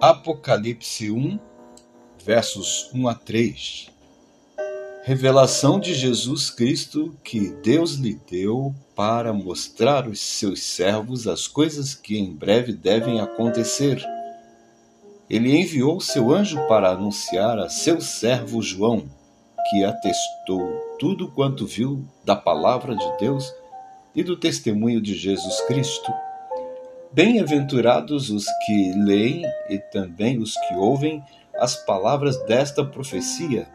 Apocalipse 1, versos 1 a 3. Revelação de Jesus Cristo que Deus lhe deu para mostrar aos seus servos as coisas que em breve devem acontecer. Ele enviou seu anjo para anunciar a seu servo João, que atestou tudo quanto viu da palavra de Deus e do testemunho de Jesus Cristo. Bem-aventurados os que leem e também os que ouvem as palavras desta profecia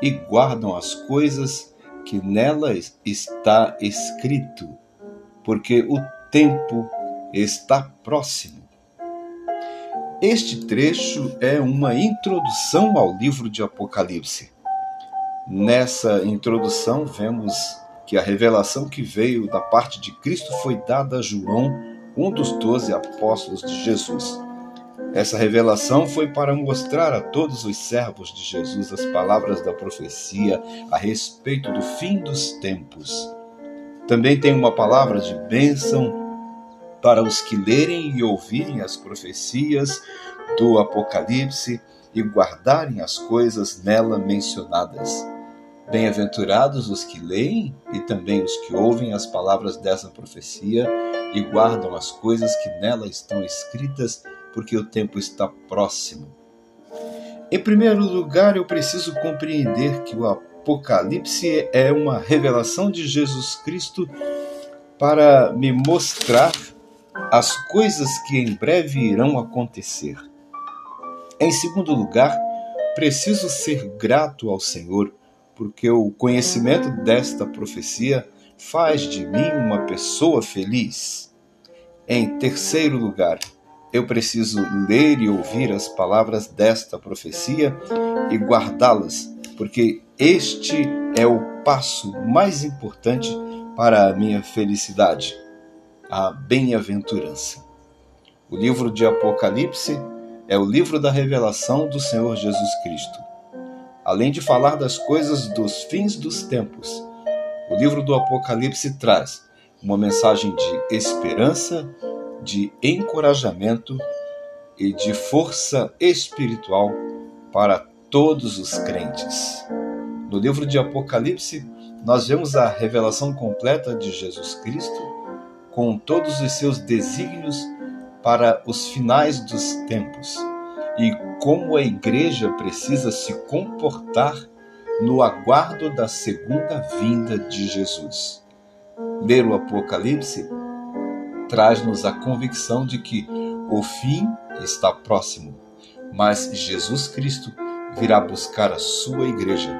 e guardam as coisas que nela está escrito, porque o tempo está próximo. Este trecho é uma introdução ao livro de Apocalipse. Nessa introdução, vemos que a revelação que veio da parte de Cristo foi dada a João, um dos doze apóstolos de Jesus. Essa revelação foi para mostrar a todos os servos de Jesus as palavras da profecia a respeito do fim dos tempos. Também tem uma palavra de bênção para os que lerem e ouvirem as profecias do Apocalipse e guardarem as coisas nela mencionadas. Bem-aventurados os que leem e também os que ouvem as palavras dessa profecia e guardam as coisas que nela estão escritas porque o tempo está próximo. Em primeiro lugar, eu preciso compreender que o Apocalipse é uma revelação de Jesus Cristo para me mostrar as coisas que em breve irão acontecer. Em segundo lugar, preciso ser grato ao Senhor, porque o conhecimento desta profecia faz de mim uma pessoa feliz. Em terceiro lugar, eu preciso ler e ouvir as palavras desta profecia e guardá-las, porque este é o passo mais importante para a minha felicidade, a bem-aventurança. O livro de Apocalipse é o livro da revelação do Senhor Jesus Cristo. Além de falar das coisas dos fins dos tempos, o livro do Apocalipse traz uma mensagem de esperança de encorajamento e de força espiritual para todos os crentes. No livro de Apocalipse, nós vemos a revelação completa de Jesus Cristo, com todos os seus desígnios para os finais dos tempos e como a igreja precisa se comportar no aguardo da segunda vinda de Jesus. Ler o Apocalipse traz-nos a convicção de que o fim está próximo, mas Jesus Cristo virá buscar a sua igreja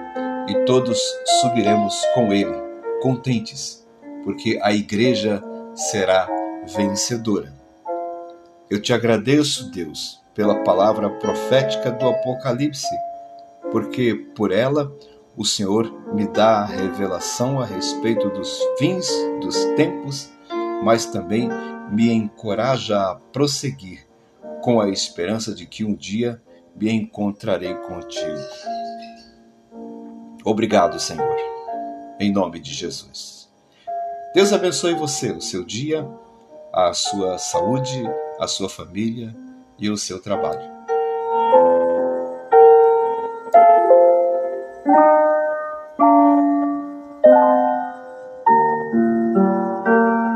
e todos subiremos com ele, contentes, porque a igreja será vencedora. Eu te agradeço, Deus, pela palavra profética do Apocalipse, porque por ela o Senhor me dá a revelação a respeito dos fins dos tempos mas também me encoraja a prosseguir com a esperança de que um dia me encontrarei contigo. Obrigado, Senhor, em nome de Jesus. Deus abençoe você, o seu dia, a sua saúde, a sua família e o seu trabalho.